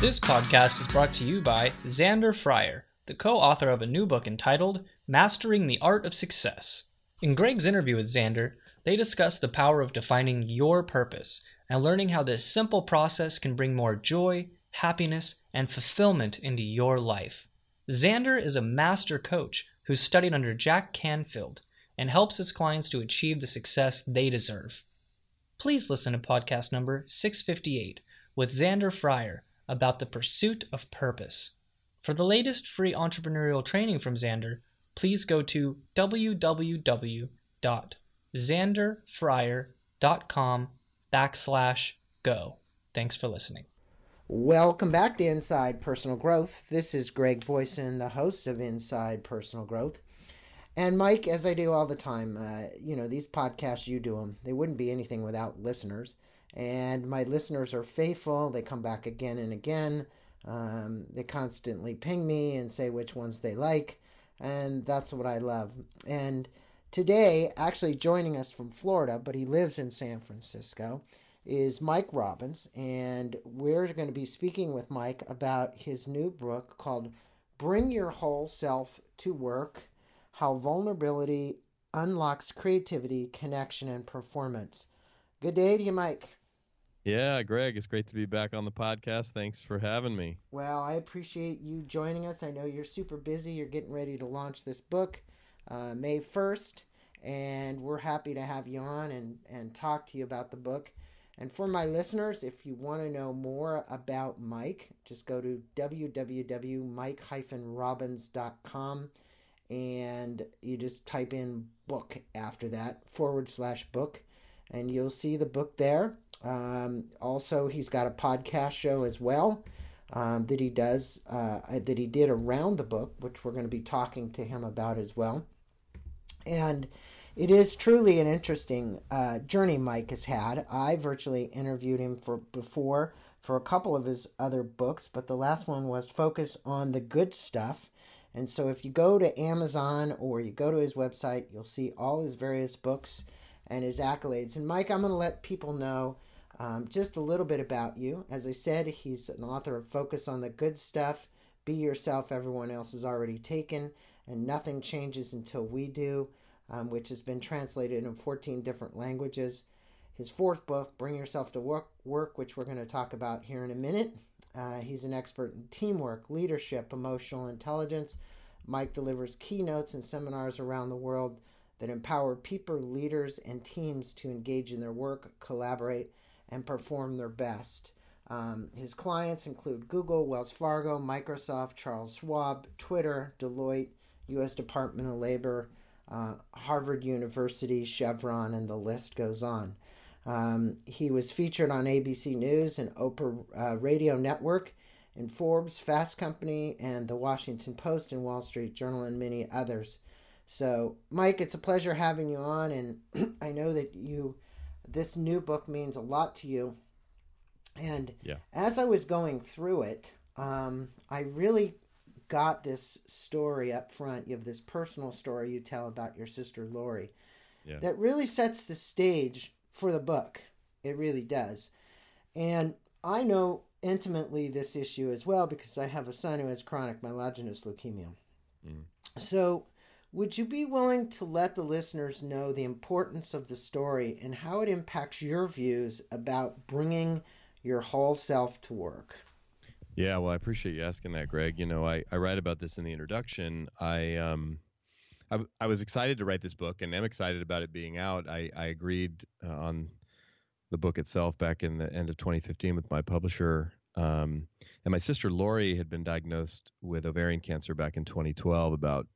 This podcast is brought to you by Xander Fryer, the co author of a new book entitled Mastering the Art of Success. In Greg's interview with Xander, they discuss the power of defining your purpose and learning how this simple process can bring more joy, happiness, and fulfillment into your life. Xander is a master coach who studied under Jack Canfield and helps his clients to achieve the success they deserve. Please listen to podcast number 658 with Xander Fryer about the pursuit of purpose. For the latest free entrepreneurial training from Xander, please go to www.xanderfryer.com backslash go. Thanks for listening. Welcome back to Inside Personal Growth. This is Greg Voisen, the host of Inside Personal Growth. And Mike, as I do all the time, uh, you know, these podcasts, you do them, they wouldn't be anything without listeners. And my listeners are faithful. They come back again and again. Um, they constantly ping me and say which ones they like. And that's what I love. And today, actually joining us from Florida, but he lives in San Francisco, is Mike Robbins. And we're going to be speaking with Mike about his new book called Bring Your Whole Self to Work How Vulnerability Unlocks Creativity, Connection, and Performance. Good day to you, Mike. Yeah, Greg, it's great to be back on the podcast. Thanks for having me. Well, I appreciate you joining us. I know you're super busy. You're getting ready to launch this book uh, May 1st, and we're happy to have you on and, and talk to you about the book. And for my listeners, if you want to know more about Mike, just go to www.mike-robbins.com and you just type in book after that, forward slash book, and you'll see the book there. Um, also, he's got a podcast show as well um, that he does uh, that he did around the book, which we're going to be talking to him about as well. And it is truly an interesting uh, journey Mike has had. I virtually interviewed him for before for a couple of his other books, but the last one was focus on the good stuff. And so, if you go to Amazon or you go to his website, you'll see all his various books and his accolades. And Mike, I'm going to let people know um, just a little bit about you. As I said, he's an author of Focus on the Good Stuff, Be Yourself, Everyone Else is Already Taken, and Nothing Changes Until We Do, um, which has been translated in 14 different languages. His fourth book, Bring Yourself to Work, work which we're going to talk about here in a minute. Uh, he's an expert in teamwork, leadership, emotional intelligence. Mike delivers keynotes and seminars around the world that empower people, leaders, and teams to engage in their work, collaborate, and perform their best. Um, his clients include Google, Wells Fargo, Microsoft, Charles Schwab, Twitter, Deloitte, U.S. Department of Labor, uh, Harvard University, Chevron, and the list goes on. Um, he was featured on ABC News and Oprah uh, Radio Network, in Forbes, Fast Company, and the Washington Post and Wall Street Journal, and many others. So, Mike, it's a pleasure having you on, and I know that you this new book means a lot to you. And yeah. as I was going through it, um, I really got this story up front. You have this personal story you tell about your sister Lori yeah. that really sets the stage for the book. It really does. And I know intimately this issue as well because I have a son who has chronic myelogenous leukemia. Mm. So would you be willing to let the listeners know the importance of the story and how it impacts your views about bringing your whole self to work? Yeah, well, I appreciate you asking that, Greg. You know, I, I write about this in the introduction. I um, I, I was excited to write this book, and I'm excited about it being out. I, I agreed uh, on the book itself back in the end of 2015 with my publisher. Um, and my sister Lori had been diagnosed with ovarian cancer back in 2012, about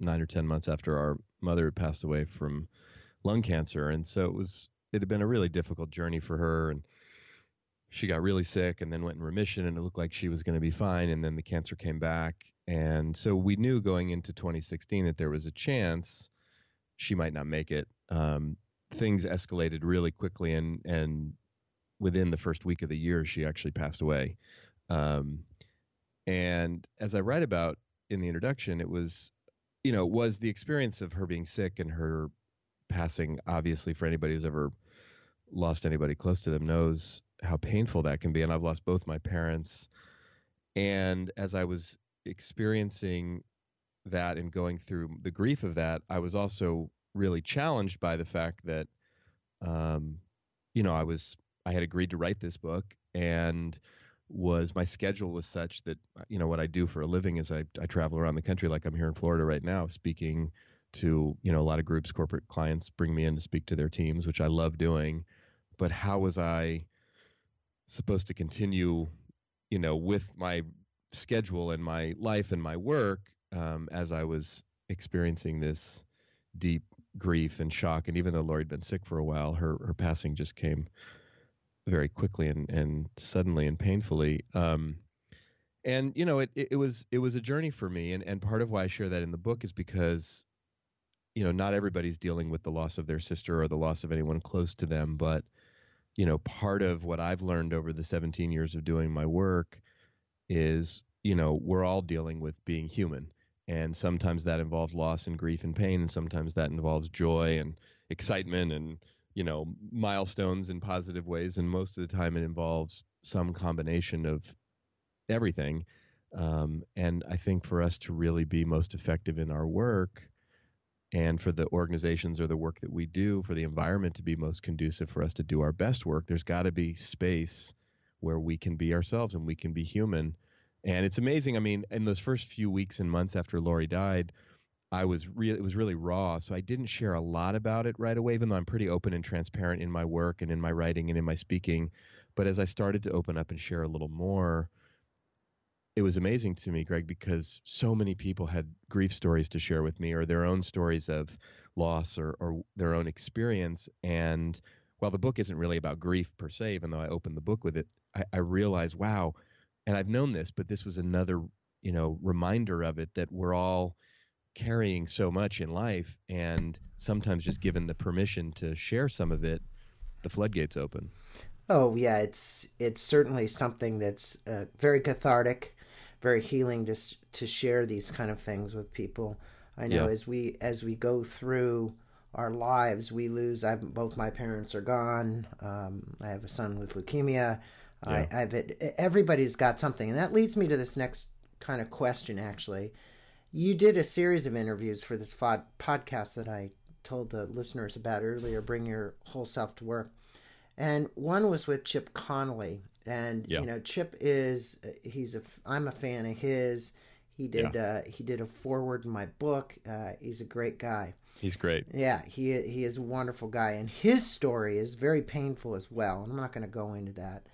nine or ten months after our mother had passed away from lung cancer, and so it was it had been a really difficult journey for her, and she got really sick and then went in remission, and it looked like she was going to be fine, and then the cancer came back, and so we knew going into 2016 that there was a chance she might not make it. Um, things escalated really quickly, and and within the first week of the year, she actually passed away. Um, and as I write about in the introduction, it was, you know, was the experience of her being sick and her passing. Obviously, for anybody who's ever lost anybody close to them, knows how painful that can be. And I've lost both my parents. And as I was experiencing that and going through the grief of that, I was also really challenged by the fact that, um, you know, I was I had agreed to write this book and was my schedule was such that you know what I do for a living is I I travel around the country like I'm here in Florida right now speaking to you know a lot of groups corporate clients bring me in to speak to their teams which I love doing but how was I supposed to continue you know with my schedule and my life and my work um, as I was experiencing this deep grief and shock and even though Lori had been sick for a while her her passing just came very quickly and, and suddenly and painfully. Um, and you know, it, it, it was it was a journey for me, and, and part of why I share that in the book is because, you know, not everybody's dealing with the loss of their sister or the loss of anyone close to them, but you know, part of what I've learned over the 17 years of doing my work is, you know, we're all dealing with being human. And sometimes that involves loss and grief and pain, and sometimes that involves joy and excitement and you know milestones in positive ways and most of the time it involves some combination of everything um, and i think for us to really be most effective in our work and for the organizations or the work that we do for the environment to be most conducive for us to do our best work there's got to be space where we can be ourselves and we can be human and it's amazing i mean in those first few weeks and months after lori died I was really it was really raw, so I didn't share a lot about it right away, even though I'm pretty open and transparent in my work and in my writing and in my speaking. But as I started to open up and share a little more, it was amazing to me, Greg, because so many people had grief stories to share with me or their own stories of loss or, or their own experience. And while the book isn't really about grief per se, even though I opened the book with it, I, I realized, wow, and I've known this, but this was another, you know, reminder of it that we're all carrying so much in life and sometimes just given the permission to share some of it the floodgates open oh yeah it's it's certainly something that's uh, very cathartic very healing to to share these kind of things with people i know yeah. as we as we go through our lives we lose i both my parents are gone um, i have a son with leukemia yeah. I, i've everybody's got something and that leads me to this next kind of question actually you did a series of interviews for this fod- podcast that I told the listeners about earlier, Bring Your Whole Self to Work. And one was with Chip Conley. And, yeah. you know, Chip is, he's a, I'm a fan of his. He did, yeah. uh, he did a forward in my book. Uh, he's a great guy. He's great. Yeah, he he is a wonderful guy, and his story is very painful as well. And I'm not going to go into that,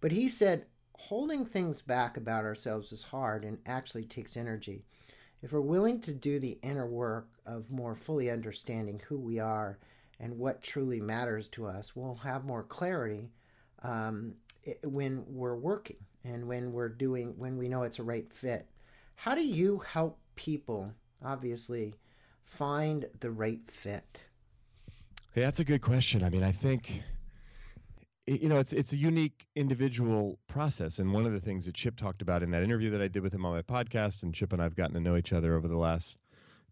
but he said holding things back about ourselves is hard and actually takes energy. If we're willing to do the inner work of more fully understanding who we are and what truly matters to us, we'll have more clarity um, when we're working and when we're doing, when we know it's a right fit. How do you help people, obviously, find the right fit? Hey, that's a good question. I mean, I think you know, it's it's a unique individual process, and one of the things that Chip talked about in that interview that I did with him on my podcast, and Chip and I've gotten to know each other over the last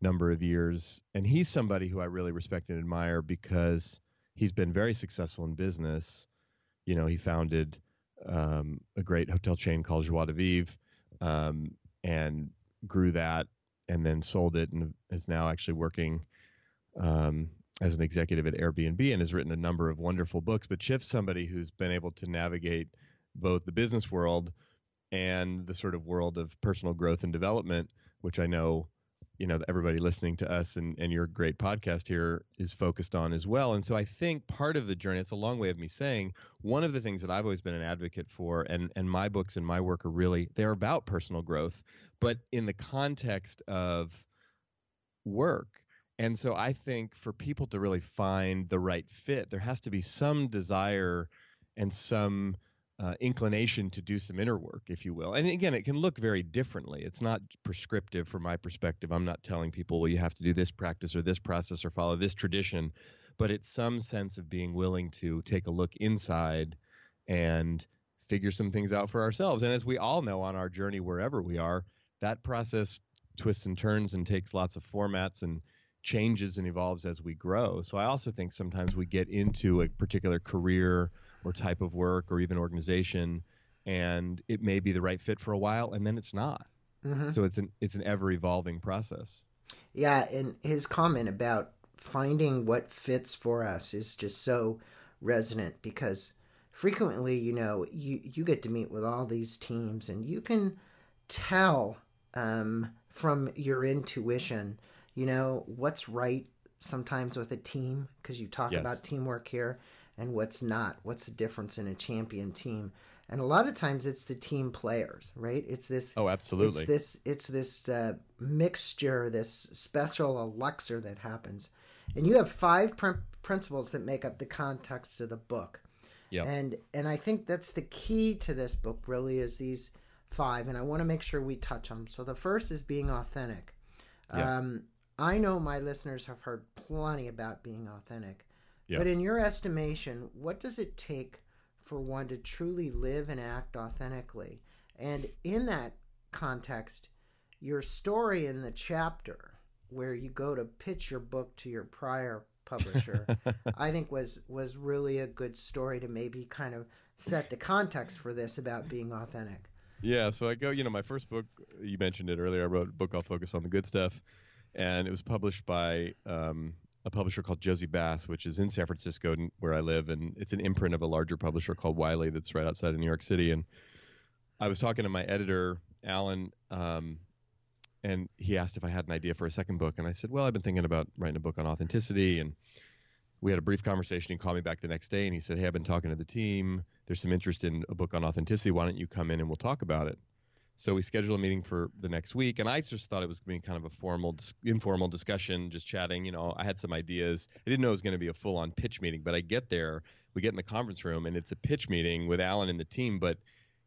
number of years, and he's somebody who I really respect and admire because he's been very successful in business. You know, he founded um, a great hotel chain called Joie de Vivre, um, and grew that, and then sold it, and is now actually working um, as an executive at Airbnb and has written a number of wonderful books. But Chip's somebody who's been able to navigate both the business world and the sort of world of personal growth and development, which I know, you know, everybody listening to us and, and your great podcast here is focused on as well. And so I think part of the journey, it's a long way of me saying, one of the things that I've always been an advocate for, and, and my books and my work are really, they're about personal growth, but in the context of work and so I think for people to really find the right fit, there has to be some desire and some uh, inclination to do some inner work, if you will. And again, it can look very differently. It's not prescriptive from my perspective. I'm not telling people, well, you have to do this practice or this process or follow this tradition, but it's some sense of being willing to take a look inside and figure some things out for ourselves. And as we all know on our journey, wherever we are, that process twists and turns and takes lots of formats and changes and evolves as we grow. So I also think sometimes we get into a particular career or type of work or even organization and it may be the right fit for a while and then it's not. Mm-hmm. So it's an it's an ever evolving process. Yeah, and his comment about finding what fits for us is just so resonant because frequently, you know, you you get to meet with all these teams and you can tell um, from your intuition, you know, what's right sometimes with a team because you talk yes. about teamwork here and what's not. What's the difference in a champion team? And a lot of times it's the team players, right? It's this. Oh, absolutely. It's this. It's this uh, mixture, this special elixir that happens, and you have five pr- principles that make up the context of the book. Yeah. And and I think that's the key to this book. Really, is these five, and I want to make sure we touch them. So the first is being authentic. Yeah. Um, I know my listeners have heard plenty about being authentic, yeah. but in your estimation, what does it take for one to truly live and act authentically? And in that context, your story in the chapter where you go to pitch your book to your prior publisher, I think was was really a good story to maybe kind of set the context for this about being authentic. Yeah, so I go, you know, my first book, you mentioned it earlier. I wrote a book called Focus on the Good Stuff, and it was published by um, a publisher called Jossey-Bass, which is in San Francisco, where I live, and it's an imprint of a larger publisher called Wiley that's right outside of New York City. And I was talking to my editor, Alan, um, and he asked if I had an idea for a second book, and I said, "Well, I've been thinking about writing a book on authenticity." And we had a brief conversation. He called me back the next day, and he said, "Hey, I've been talking to the team there's some interest in a book on authenticity. Why don't you come in and we'll talk about it? So we scheduled a meeting for the next week, and I just thought it was going to be kind of a formal, informal discussion, just chatting. You know, I had some ideas. I didn't know it was going to be a full-on pitch meeting, but I get there, we get in the conference room, and it's a pitch meeting with Alan and the team. But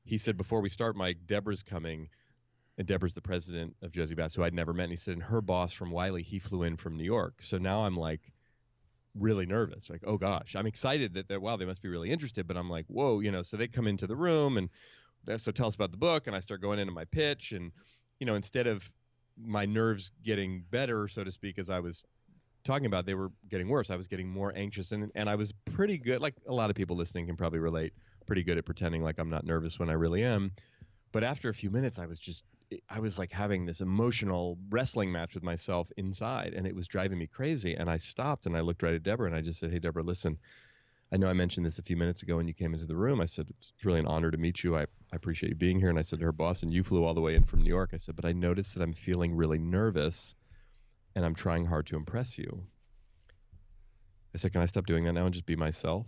he said before we start, Mike, Deborah's coming, and Deborah's the president of Jossey-Bass, who I'd never met. And he said, and her boss from Wiley, he flew in from New York. So now I'm like, really nervous. Like, oh gosh, I'm excited that, that wow, they must be really interested. But I'm like, whoa, you know. So they come into the room and so tell us about the book, and I start going into my pitch, and you know, instead of my nerves getting better, so to speak, as I was talking about, they were getting worse. I was getting more anxious, and and I was pretty good. Like a lot of people listening can probably relate. Pretty good at pretending like I'm not nervous when I really am. But after a few minutes, I was just I was like having this emotional wrestling match with myself inside, and it was driving me crazy. And I stopped and I looked right at Deborah and I just said, "Hey, Deborah, listen. I know I mentioned this a few minutes ago when you came into the room. I said it's really an honor to meet you. I, I appreciate you being here." And I said to her boss, "And you flew all the way in from New York." I said, "But I noticed that I'm feeling really nervous, and I'm trying hard to impress you." I said, "Can I stop doing that now and just be myself?"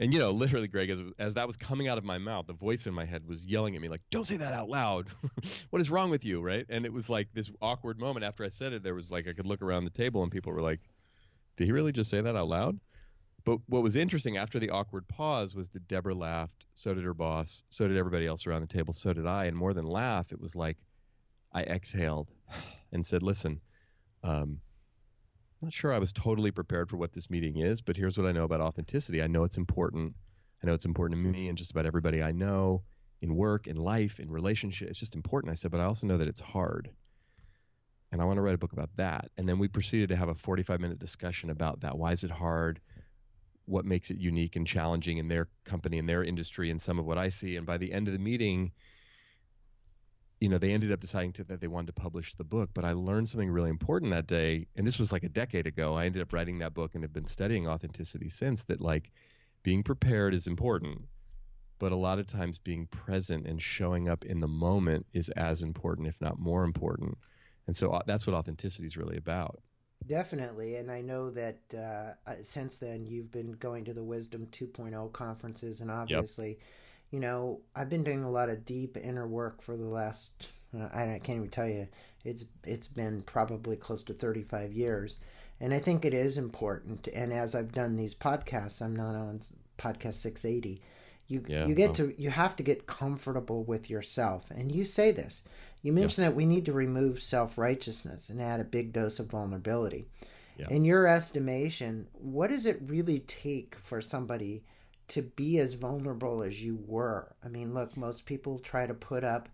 And you know, literally, Greg, as as that was coming out of my mouth, the voice in my head was yelling at me like, "Don't say that out loud. what is wrong with you?" Right? And it was like this awkward moment after I said it. There was like I could look around the table and people were like, "Did he really just say that out loud?" But what was interesting after the awkward pause was that Deborah laughed, so did her boss, so did everybody else around the table, so did I. And more than laugh, it was like I exhaled and said, "Listen, um, not sure I was totally prepared for what this meeting is, but here's what I know about authenticity. I know it's important. I know it's important to me and just about everybody I know in work, in life, in relationship. It's just important. I said, but I also know that it's hard. And I want to write a book about that. And then we proceeded to have a 45 minute discussion about that. Why is it hard? What makes it unique and challenging in their company, in their industry, and some of what I see. And by the end of the meeting, you know, they ended up deciding to, that they wanted to publish the book. But I learned something really important that day, and this was like a decade ago. I ended up writing that book and have been studying authenticity since. That like being prepared is important, but a lot of times being present and showing up in the moment is as important, if not more important. And so uh, that's what authenticity is really about. Definitely, and I know that uh, since then you've been going to the Wisdom 2.0 conferences, and obviously. Yep you know, I've been doing a lot of deep inner work for the last uh, I can't even tell you it's it's been probably close to 35 years and I think it is important and as I've done these podcasts I'm not on podcast 680 you yeah, you get well. to you have to get comfortable with yourself and you say this you mentioned yeah. that we need to remove self-righteousness and add a big dose of vulnerability yeah. in your estimation what does it really take for somebody to be as vulnerable as you were. I mean, look, most people try to put up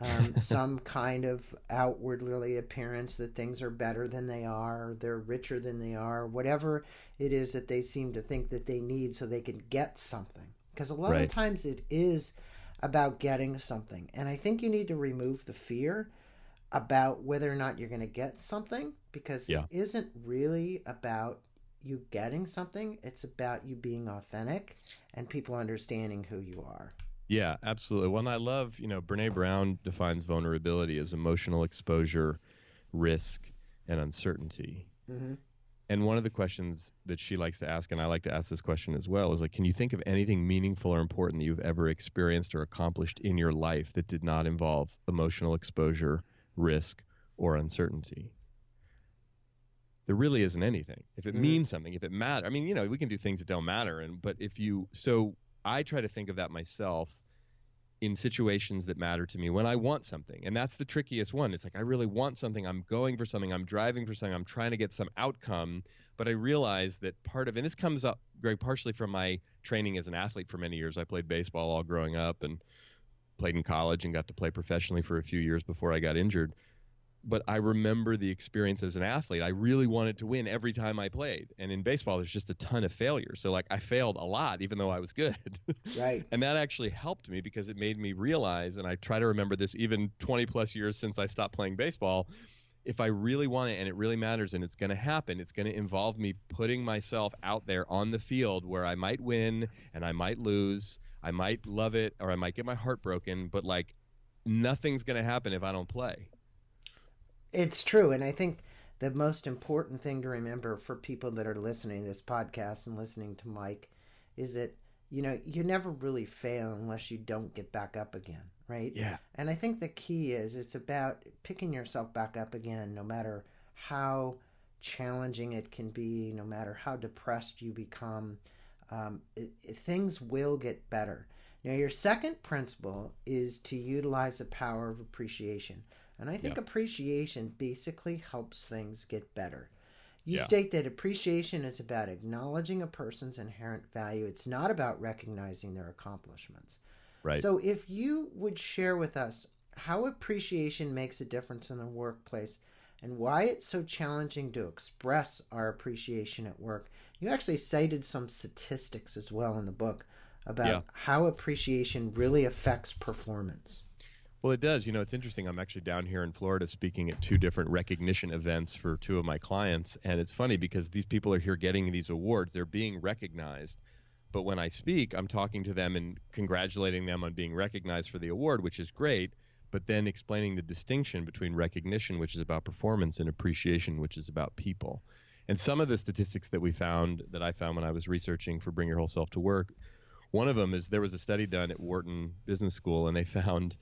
um, some kind of outwardly appearance that things are better than they are, they're richer than they are, whatever it is that they seem to think that they need so they can get something. Because a lot right. of times it is about getting something. And I think you need to remove the fear about whether or not you're going to get something because yeah. it isn't really about you getting something, it's about you being authentic and people understanding who you are. Yeah, absolutely. Well, and I love, you know, Brene Brown defines vulnerability as emotional exposure, risk, and uncertainty. Mm-hmm. And one of the questions that she likes to ask, and I like to ask this question as well, is like, can you think of anything meaningful or important that you've ever experienced or accomplished in your life that did not involve emotional exposure, risk, or uncertainty? There really isn't anything. If it mm-hmm. means something, if it matters, I mean, you know, we can do things that don't matter, and but if you, so I try to think of that myself in situations that matter to me when I want something. And that's the trickiest one. It's like I really want something, I'm going for something, I'm driving for something, I'm trying to get some outcome, but I realize that part of and this comes up Greg partially from my training as an athlete for many years. I played baseball all growing up and played in college and got to play professionally for a few years before I got injured but I remember the experience as an athlete. I really wanted to win every time I played. And in baseball, there's just a ton of failure. So, like, I failed a lot, even though I was good. Right. and that actually helped me because it made me realize, and I try to remember this even 20 plus years since I stopped playing baseball. If I really want it and it really matters and it's going to happen, it's going to involve me putting myself out there on the field where I might win and I might lose. I might love it or I might get my heart broken, but like nothing's going to happen if I don't play. It's true, and I think the most important thing to remember for people that are listening to this podcast and listening to Mike is that you know you never really fail unless you don't get back up again, right? Yeah. And I think the key is it's about picking yourself back up again, no matter how challenging it can be, no matter how depressed you become. Um, it, it, things will get better. Now, your second principle is to utilize the power of appreciation. And I think yeah. appreciation basically helps things get better. You yeah. state that appreciation is about acknowledging a person's inherent value. It's not about recognizing their accomplishments. Right. So if you would share with us how appreciation makes a difference in the workplace and why it's so challenging to express our appreciation at work. You actually cited some statistics as well in the book about yeah. how appreciation really affects performance. Well, it does. You know, it's interesting. I'm actually down here in Florida speaking at two different recognition events for two of my clients. And it's funny because these people are here getting these awards, they're being recognized. But when I speak, I'm talking to them and congratulating them on being recognized for the award, which is great. But then explaining the distinction between recognition, which is about performance, and appreciation, which is about people. And some of the statistics that we found, that I found when I was researching for Bring Your Whole Self to Work, one of them is there was a study done at Wharton Business School, and they found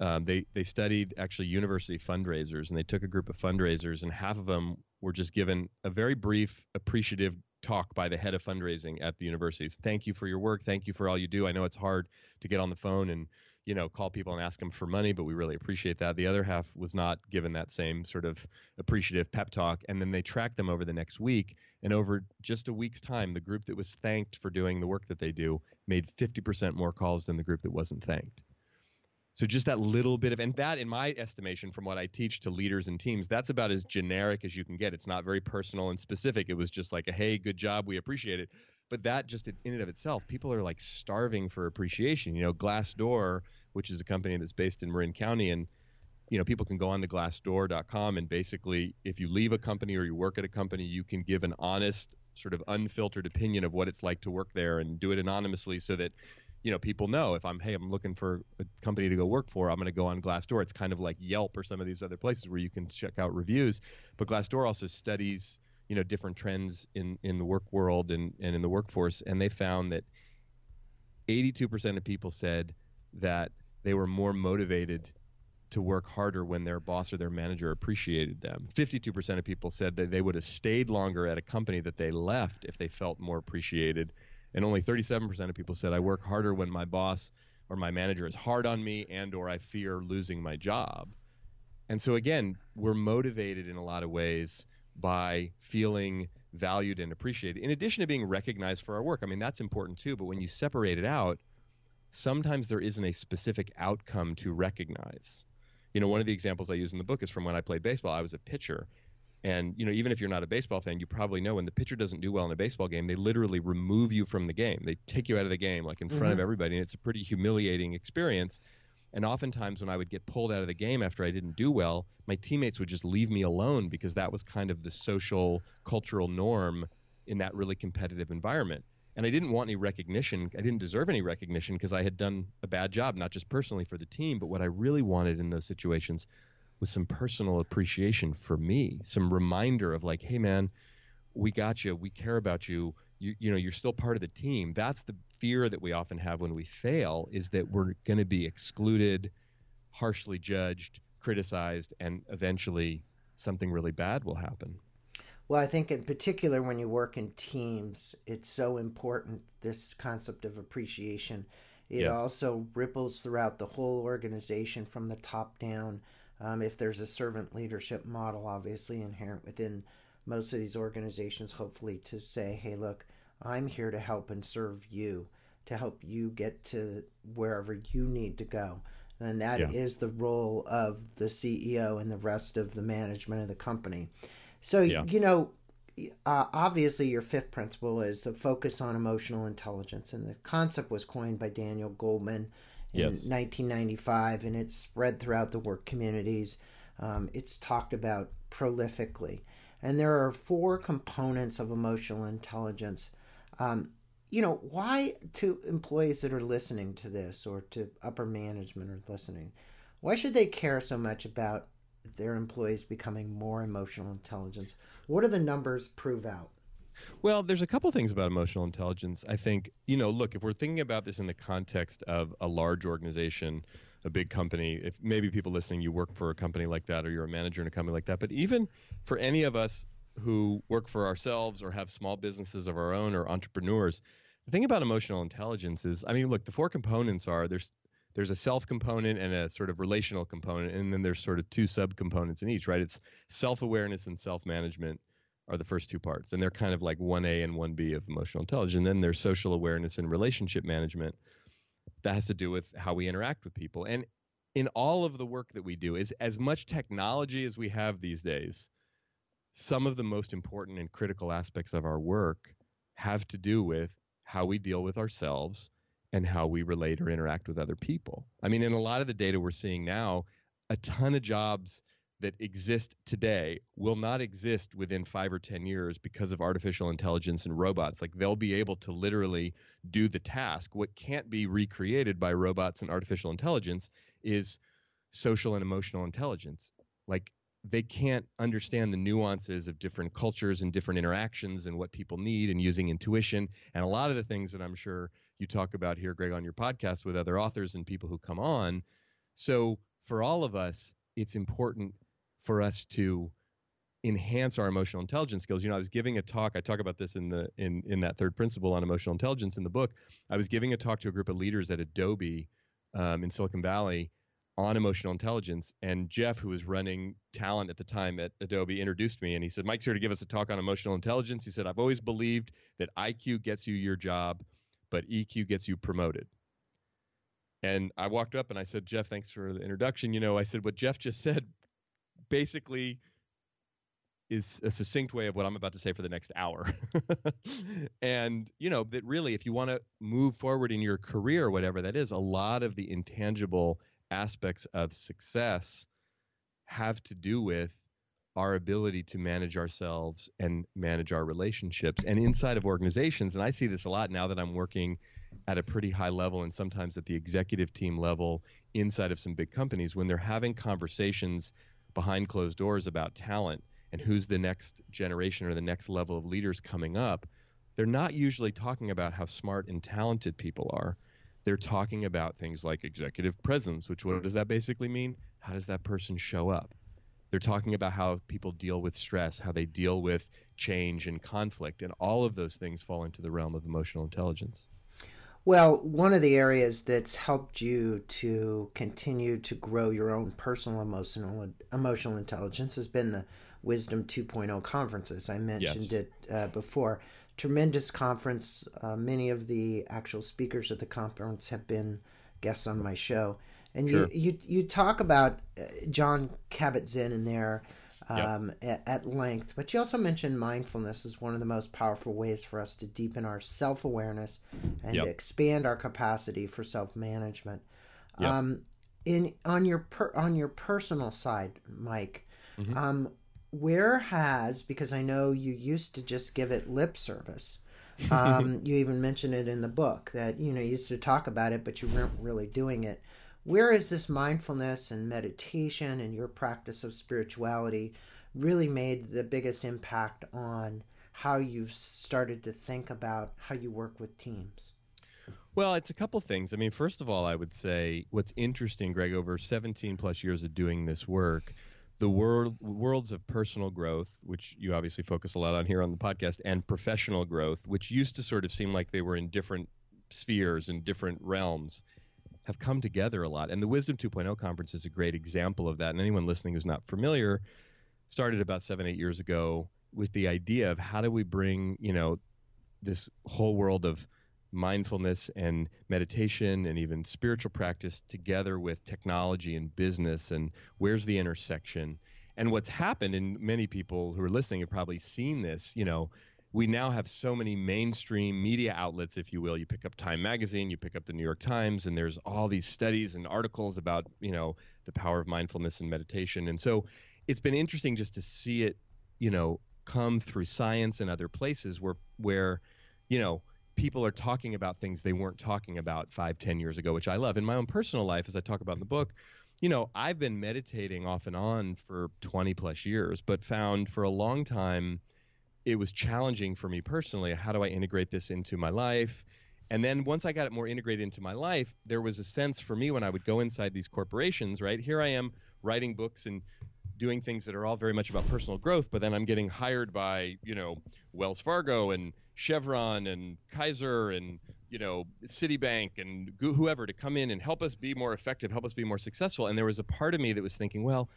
um, they they studied actually university fundraisers, and they took a group of fundraisers, and half of them were just given a very brief, appreciative talk by the head of fundraising at the universities. Thank you for your work. Thank you for all you do. I know it's hard to get on the phone and you know call people and ask them for money, but we really appreciate that. The other half was not given that same sort of appreciative pep talk, and then they tracked them over the next week. And over just a week's time, the group that was thanked for doing the work that they do made 50% more calls than the group that wasn't thanked. So just that little bit of, and that, in my estimation, from what I teach to leaders and teams, that's about as generic as you can get. It's not very personal and specific. It was just like, a, hey, good job, we appreciate it. But that just in and of itself, people are like starving for appreciation. You know, Glassdoor, which is a company that's based in Marin County, and you know, people can go on to Glassdoor.com and basically, if you leave a company or you work at a company, you can give an honest, sort of unfiltered opinion of what it's like to work there and do it anonymously so that you know people know if i'm hey i'm looking for a company to go work for i'm going to go on glassdoor. It's kind of like yelp or some of these other places where you can check out reviews. But glassdoor also studies you know different trends in in the work world and and in the workforce. And they found that 82% of people said that they were more motivated to work harder when their boss or their manager appreciated them. 52% of people said that they would have stayed longer at a company that they left if they felt more appreciated and only 37% of people said I work harder when my boss or my manager is hard on me and or I fear losing my job. And so again, we're motivated in a lot of ways by feeling valued and appreciated in addition to being recognized for our work. I mean, that's important too, but when you separate it out, sometimes there isn't a specific outcome to recognize. You know, one of the examples I use in the book is from when I played baseball. I was a pitcher. And, you know, even if you're not a baseball fan, you probably know when the pitcher doesn't do well in a baseball game, they literally remove you from the game. They take you out of the game, like in front mm-hmm. of everybody. And it's a pretty humiliating experience. And oftentimes, when I would get pulled out of the game after I didn't do well, my teammates would just leave me alone because that was kind of the social, cultural norm in that really competitive environment and I didn't want any recognition. I didn't deserve any recognition because I had done a bad job, not just personally for the team, but what I really wanted in those situations was some personal appreciation for me, some reminder of like, hey man, we got you, we care about you. You, you know, you're still part of the team. That's the fear that we often have when we fail is that we're going to be excluded, harshly judged, criticized, and eventually something really bad will happen. Well, I think in particular when you work in teams, it's so important this concept of appreciation. It yes. also ripples throughout the whole organization from the top down. Um, if there's a servant leadership model, obviously inherent within most of these organizations, hopefully to say, hey, look, I'm here to help and serve you, to help you get to wherever you need to go. And that yeah. is the role of the CEO and the rest of the management of the company. So, yeah. you know, uh, obviously your fifth principle is the focus on emotional intelligence. And the concept was coined by Daniel Goleman in yes. 1995, and it's spread throughout the work communities. Um, it's talked about prolifically. And there are four components of emotional intelligence. Um, you know, why to employees that are listening to this or to upper management or listening, why should they care so much about their employees becoming more emotional intelligence. What do the numbers prove out? Well, there's a couple things about emotional intelligence. I think, you know, look, if we're thinking about this in the context of a large organization, a big company, if maybe people listening, you work for a company like that or you're a manager in a company like that, but even for any of us who work for ourselves or have small businesses of our own or entrepreneurs, the thing about emotional intelligence is, I mean, look, the four components are there's there's a self component and a sort of relational component, and then there's sort of two subcomponents in each, right? It's self awareness and self management are the first two parts, and they're kind of like 1A and 1B of emotional intelligence. And then there's social awareness and relationship management. That has to do with how we interact with people. And in all of the work that we do, is as much technology as we have these days, some of the most important and critical aspects of our work have to do with how we deal with ourselves and how we relate or interact with other people. I mean, in a lot of the data we're seeing now, a ton of jobs that exist today will not exist within five or 10 years because of artificial intelligence and robots. Like they'll be able to literally do the task. What can't be recreated by robots and artificial intelligence is social and emotional intelligence. Like they can't understand the nuances of different cultures and different interactions and what people need and using intuition. And a lot of the things that I'm sure you talk about here, Greg, on your podcast with other authors and people who come on. So for all of us, it's important for us to enhance our emotional intelligence skills. You know, I was giving a talk. I talk about this in the in in that third principle on emotional intelligence in the book. I was giving a talk to a group of leaders at Adobe um, in Silicon Valley on emotional intelligence. And Jeff, who was running talent at the time at Adobe, introduced me and he said, Mike's here to give us a talk on emotional intelligence. He said, I've always believed that IQ gets you your job but EQ gets you promoted. And I walked up and I said, Jeff, thanks for the introduction. You know, I said, what Jeff just said basically is a succinct way of what I'm about to say for the next hour. and, you know, that really, if you want to move forward in your career, whatever that is, a lot of the intangible aspects of success have to do with our ability to manage ourselves and manage our relationships and inside of organizations and i see this a lot now that i'm working at a pretty high level and sometimes at the executive team level inside of some big companies when they're having conversations behind closed doors about talent and who's the next generation or the next level of leaders coming up they're not usually talking about how smart and talented people are. They're talking about things like executive presence which what does that basically mean? How does that person show up? They're talking about how people deal with stress, how they deal with change and conflict, and all of those things fall into the realm of emotional intelligence. Well, one of the areas that's helped you to continue to grow your own personal emotional emotional intelligence has been the Wisdom 2.0 conferences. I mentioned yes. it uh, before. tremendous conference. Uh, many of the actual speakers at the conference have been guests on my show, and sure. you, you you talk about John Jon Kabat-Zinn in there um, yep. at, at, length, but you also mentioned mindfulness is one of the most powerful ways for us to deepen our self awareness and yep. expand our capacity for self management. Yep. Um, in on your per, on your personal side, Mike, mm-hmm. um, where has because I know you used to just give it lip service. Um, you even mentioned it in the book that you know you used to talk about it, but you weren't really doing it. Where is this mindfulness and meditation and your practice of spirituality really made the biggest impact on how you've started to think about how you work with teams? Well, it's a couple things. I mean, first of all, I would say what's interesting, Greg, over 17 plus years of doing this work, the world worlds of personal growth, which you obviously focus a lot on here on the podcast, and professional growth, which used to sort of seem like they were in different spheres and different realms, have come together a lot. And the Wisdom 2.0 conference is a great example of that. And anyone listening who's not familiar started about seven, eight years ago with the idea of how do we bring, you know, this whole world of mindfulness and meditation and even spiritual practice together with technology and business and where's the intersection and what's happened and many people who are listening have probably seen this you know we now have so many mainstream media outlets if you will you pick up time magazine you pick up the new york times and there's all these studies and articles about you know the power of mindfulness and meditation and so it's been interesting just to see it you know come through science and other places where where you know people are talking about things they weren't talking about five, ten years ago, which I love. In my own personal life, as I talk about in the book, you know, I've been meditating off and on for 20 plus years, but found for a long time it was challenging for me personally. How do I integrate this into my life? And then once I got it more integrated into my life, there was a sense for me when I would go inside these corporations, right? Here I am writing books and doing things that are all very much about personal growth, but then I'm getting hired by, you know, Wells Fargo and Chevron and Kaiser and you know Citibank and whoever to come in and help us be more effective, help us be more successful. And there was a part of me that was thinking, well,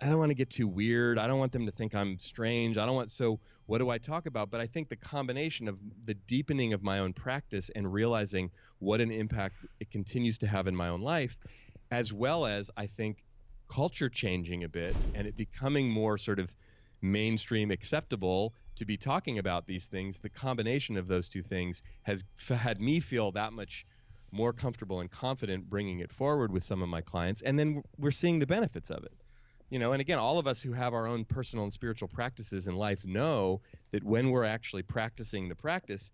I don't want to get too weird. I don't want them to think I'm strange. I don't want so what do I talk about? But I think the combination of the deepening of my own practice and realizing what an impact it continues to have in my own life, as well as I think culture changing a bit and it becoming more sort of mainstream acceptable to be talking about these things, the combination of those two things has had me feel that much more comfortable and confident bringing it forward with some of my clients. And then we're seeing the benefits of it. You know, and again, all of us who have our own personal and spiritual practices in life know that when we're actually practicing the practice,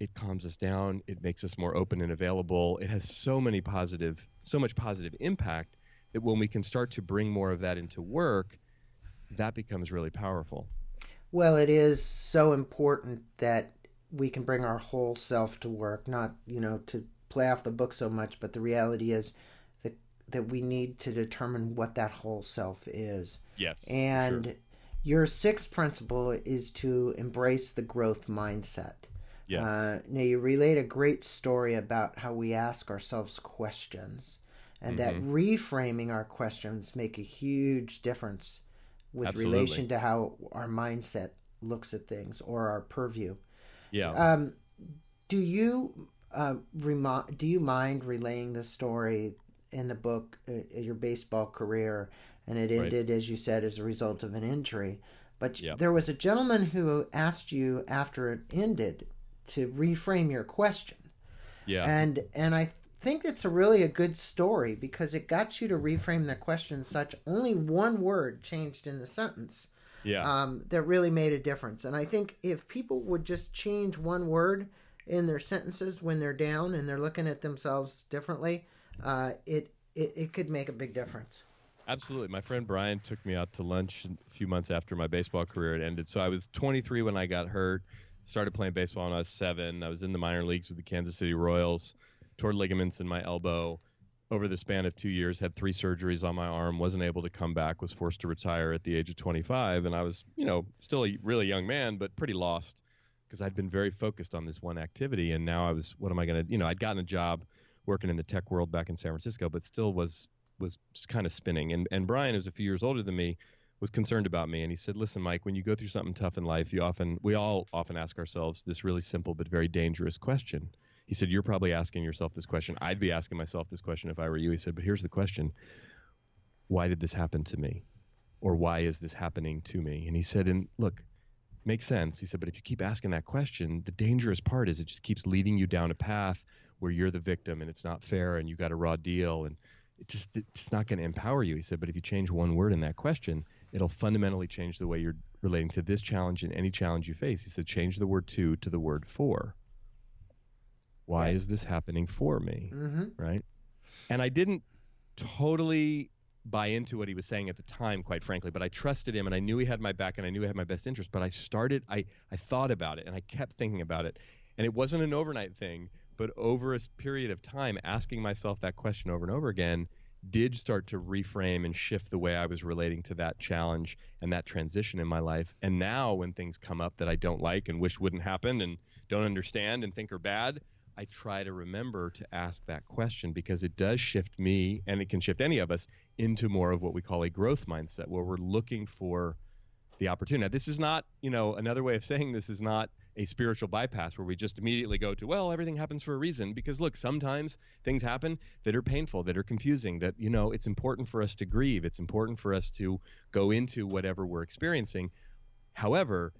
it calms us down, it makes us more open and available. It has so many positive, so much positive impact that when we can start to bring more of that into work, that becomes really powerful. Well, it is so important that we can bring our whole self to work, not, you know, to play off the book so much, but the reality is that we need to determine what that whole self is. Yes. And sure. your sixth principle is to embrace the growth mindset. Yes. Uh, now you relate a great story about how we ask ourselves questions and mm-hmm. that reframing our questions make a huge difference with Absolutely. relation to how our mindset looks at things or our purview. Yeah. Um, do you uh, remi- do you mind relaying the story in the book, uh, your baseball career, and it ended, right. as you said, as a result of an injury? But yep. there was a gentleman who asked you after it ended to reframe your question. Yeah. And and I think it's a really a good story because it got you to reframe the question such only one word changed in the sentence yeah um, that really made a difference and i think if people would just change one word in their sentences when they're down and they're looking at themselves differently uh, it, it it could make a big difference. Absolutely. My friend brian took me out to lunch a few months after my baseball career had ended. So i was 23 when i got hurt started playing baseball when i was seven. I was in the minor leagues with the kansas city royals tore ligaments in my elbow. Over the span of two years, had three surgeries on my arm, wasn't able to come back, was forced to retire at the age of 25. And I was, you know, still a really young man, but pretty lost because I'd been very focused on this one activity. And now I was, what am I going to, you know, I'd gotten a job working in the tech world back in San Francisco, but still was, was kind of spinning. And, and Brian, who's a few years older than me, was concerned about me and he said, "Listen, Mike, when you go through something tough in life, you often we all often ask ourselves this really simple but very dangerous question." He said, "You're probably asking yourself this question. I'd be asking myself this question if I were you." He said, "But here's the question. Why did this happen to me? Or why is this happening to me?" And he said, "And look, makes sense." He said, "But if you keep asking that question, the dangerous part is it just keeps leading you down a path where you're the victim and it's not fair and you got a raw deal and it just it's not going to empower you." He said, "But if you change one word in that question, it'll fundamentally change the way you're relating to this challenge and any challenge you face. He said, change the word to to the word for. Why is this happening for me? Mm-hmm. Right. And I didn't totally buy into what he was saying at the time, quite frankly, but I trusted him and I knew he had my back and I knew he had my best interest. But I started, I, I thought about it and I kept thinking about it. And it wasn't an overnight thing, but over a period of time, asking myself that question over and over again, did start to reframe and shift the way I was relating to that challenge and that transition in my life. And now, when things come up that I don't like and wish wouldn't happen and don't understand and think are bad, I try to remember to ask that question because it does shift me and it can shift any of us into more of what we call a growth mindset where we're looking for the opportunity. Now, this is not, you know, another way of saying this is not a spiritual bypass where we just immediately go to, well, everything happens for a reason. Because look, sometimes things happen that are painful, that are confusing, that, you know, it's important for us to grieve. It's important for us to go into whatever we're experiencing. However,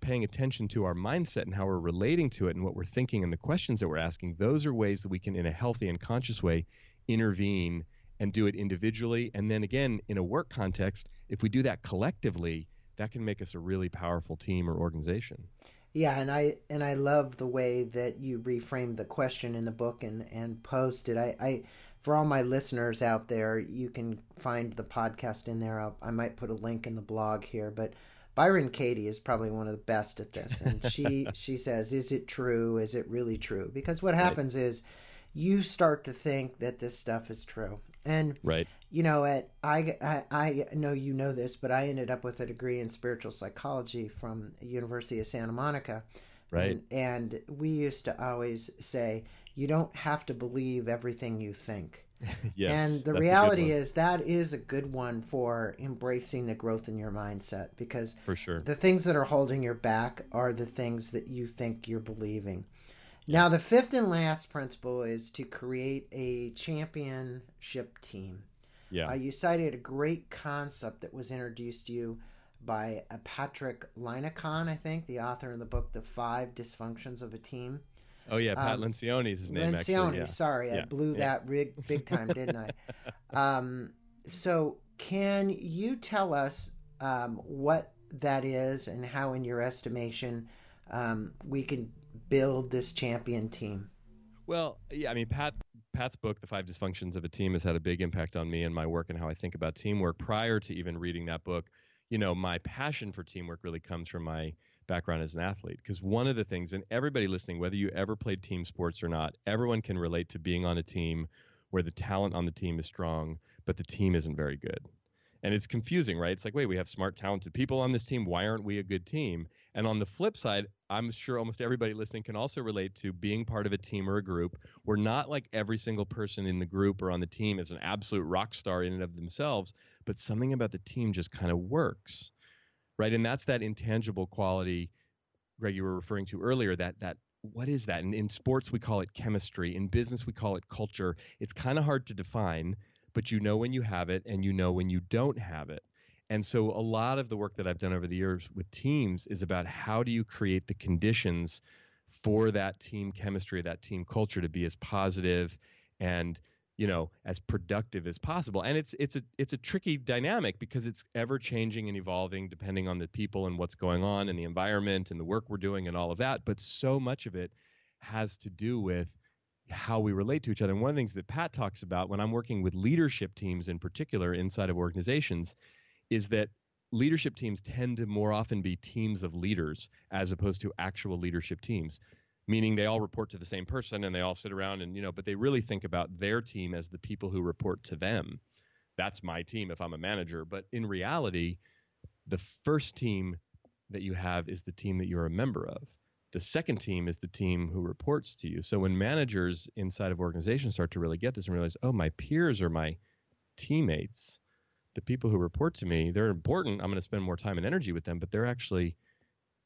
paying attention to our mindset and how we're relating to it and what we're thinking and the questions that we're asking, those are ways that we can, in a healthy and conscious way, intervene and do it individually. And then again, in a work context, if we do that collectively, that can make us a really powerful team or organization. Yeah, and I and I love the way that you reframed the question in the book and and posted. I, I for all my listeners out there, you can find the podcast in there. I'll, I might put a link in the blog here, but Byron Katie is probably one of the best at this, and she she says, "Is it true? Is it really true?" Because what happens right. is you start to think that this stuff is true, and right you know, at I, I, I know you know this, but I ended up with a degree in spiritual psychology from University of Santa Monica. Right. And, and we used to always say, you don't have to believe everything you think. yes, and the reality is that is a good one for embracing the growth in your mindset because for sure the things that are holding your back are the things that you think you're believing. Now, the fifth and last principle is to create a championship team. Yeah. Uh, you cited a great concept that was introduced to you by uh, Patrick Leinekahn, I think, the author of the book The Five Dysfunctions of a Team. Oh yeah, Pat um, Lencioni is his name. Lencioni, actually, yeah. sorry, yeah. I blew yeah. that big, big time, didn't I? Um, so, can you tell us um, what that is and how, in your estimation, um, we can build this champion team? Well, yeah, I mean, Pat Pat's book, The Five Dysfunctions of a Team, has had a big impact on me and my work and how I think about teamwork. Prior to even reading that book, you know, my passion for teamwork really comes from my background as an athlete. Because one of the things, and everybody listening, whether you ever played team sports or not, everyone can relate to being on a team where the talent on the team is strong, but the team isn't very good. And it's confusing, right? It's like, wait, we have smart, talented people on this team. Why aren't we a good team? And on the flip side, I'm sure almost everybody listening can also relate to being part of a team or a group where not like every single person in the group or on the team is an absolute rock star in and of themselves, but something about the team just kind of works. Right? And that's that intangible quality Greg you were referring to earlier that that what is that? And in sports we call it chemistry, in business we call it culture. It's kind of hard to define, but you know when you have it and you know when you don't have it. And so a lot of the work that I've done over the years with teams is about how do you create the conditions for that team chemistry, that team culture to be as positive and you know as productive as possible and it's it's a it's a tricky dynamic because it's ever changing and evolving depending on the people and what's going on and the environment and the work we're doing and all of that but so much of it has to do with how we relate to each other. And one of the things that pat talks about when i'm working with leadership teams in particular inside of organizations is that leadership teams tend to more often be teams of leaders as opposed to actual leadership teams meaning they all report to the same person and they all sit around and you know but they really think about their team as the people who report to them. That's my team if i'm a manager. But in reality the first team that you have is the team that you're a member of the second team is the team who reports to you so when managers inside of organizations start to really get this and realize oh my peers are my teammates the people who report to me, they're important. I'm going to spend more time and energy with them, but they're actually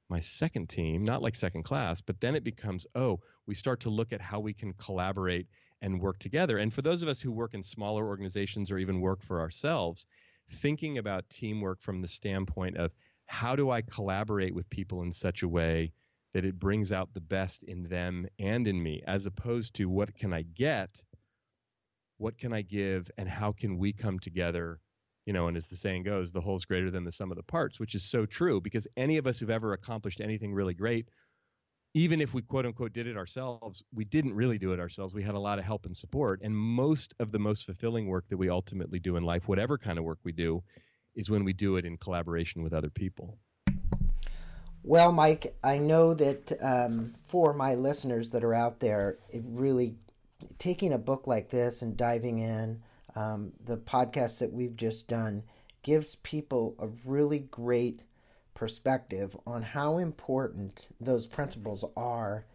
my second team, not like second class, but then it becomes, oh, we start to look at how we can collaborate and work together. And for those of us who work in smaller organizations or even work for ourselves, thinking about teamwork from the standpoint of how do I collaborate with people in such a way that it brings out the best in them and in me, as opposed to what can I get, what can I give, and how can we come together you know, and as the saying goes, the whole's greater than the sum of the parts, which is so true because any of us who've ever accomplished anything really great, even if we quote unquote did it ourselves, we didn't really do it ourselves. We had a lot of help and support. And most of the most fulfilling work that we ultimately do in life, whatever kind of work we do, is when we do it in collaboration with other people. Well, Mike, I know that um, for my listeners that are out there, it really taking a book like this and diving in um, the podcast that we've just done gives people a really great perspective on how important those principles are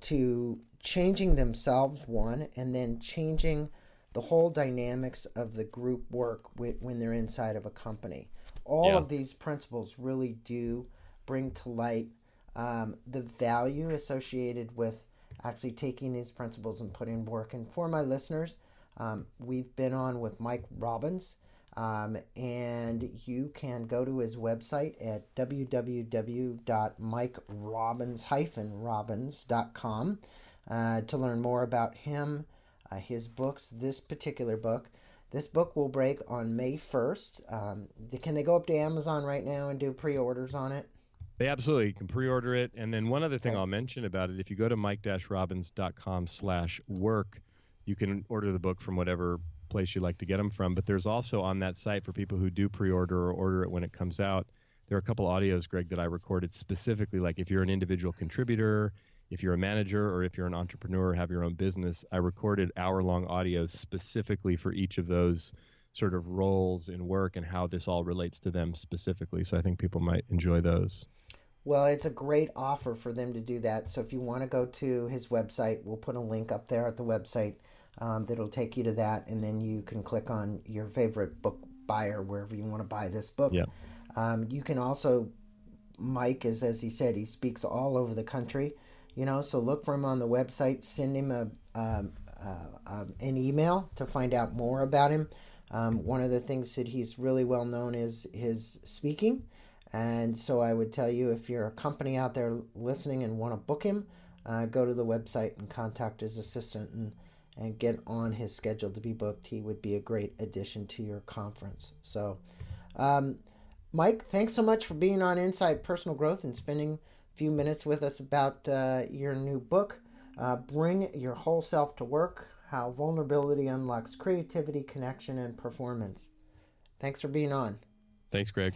to changing themselves, one, and then changing the whole dynamics of the group work when they're inside of a company. All yeah. of these principles really do bring to light um, the value associated with actually taking these principles and putting work. And for my listeners, um, we've been on with Mike Robbins, um, and you can go to his website at www.mikerobbins-robbins.com uh, to learn more about him, uh, his books, this particular book. This book will break on May 1st. Um, can they go up to Amazon right now and do pre orders on it? They absolutely can pre-order it. And then one other thing. I'll mention about it: if you go to mike-robbins.com/work, you can order the book from whatever place you like to get them from. But there's also on that site for people who do pre-order or order it when it comes out. There are a couple audios, Greg, that I recorded specifically. Like if you're an individual contributor, if you're a manager, or if you're an entrepreneur, have your own business. I recorded hour-long audios specifically for each of those sort of roles in work and how this all relates to them specifically. So I think people might enjoy those. Well, it's a great offer for them to do that. So if you want to go to his website, we'll put a link up there at the website um, that'll take you to that, and then you can click on your favorite book buyer wherever you want to buy this book. Yeah. Um, you can also, Mike is as he said, he speaks all over the country. You know, so look for him on the website. Send him a um, uh, um, an email to find out more about him. Um, one of the things that he's really well known is his speaking. And so I would tell you if you're a company out there listening and want to book him, uh, go to the website and contact his assistant and and get on his schedule to be booked. He would be a great addition to your conference. So, um, Mike, thanks so much for being on Inside Personal Growth and spending a few minutes with us about uh, your new book, uh, Bring Your Whole Self to Work How Vulnerability Unlocks Creativity, Connection, and Performance. Thanks for being on. Thanks, Greg.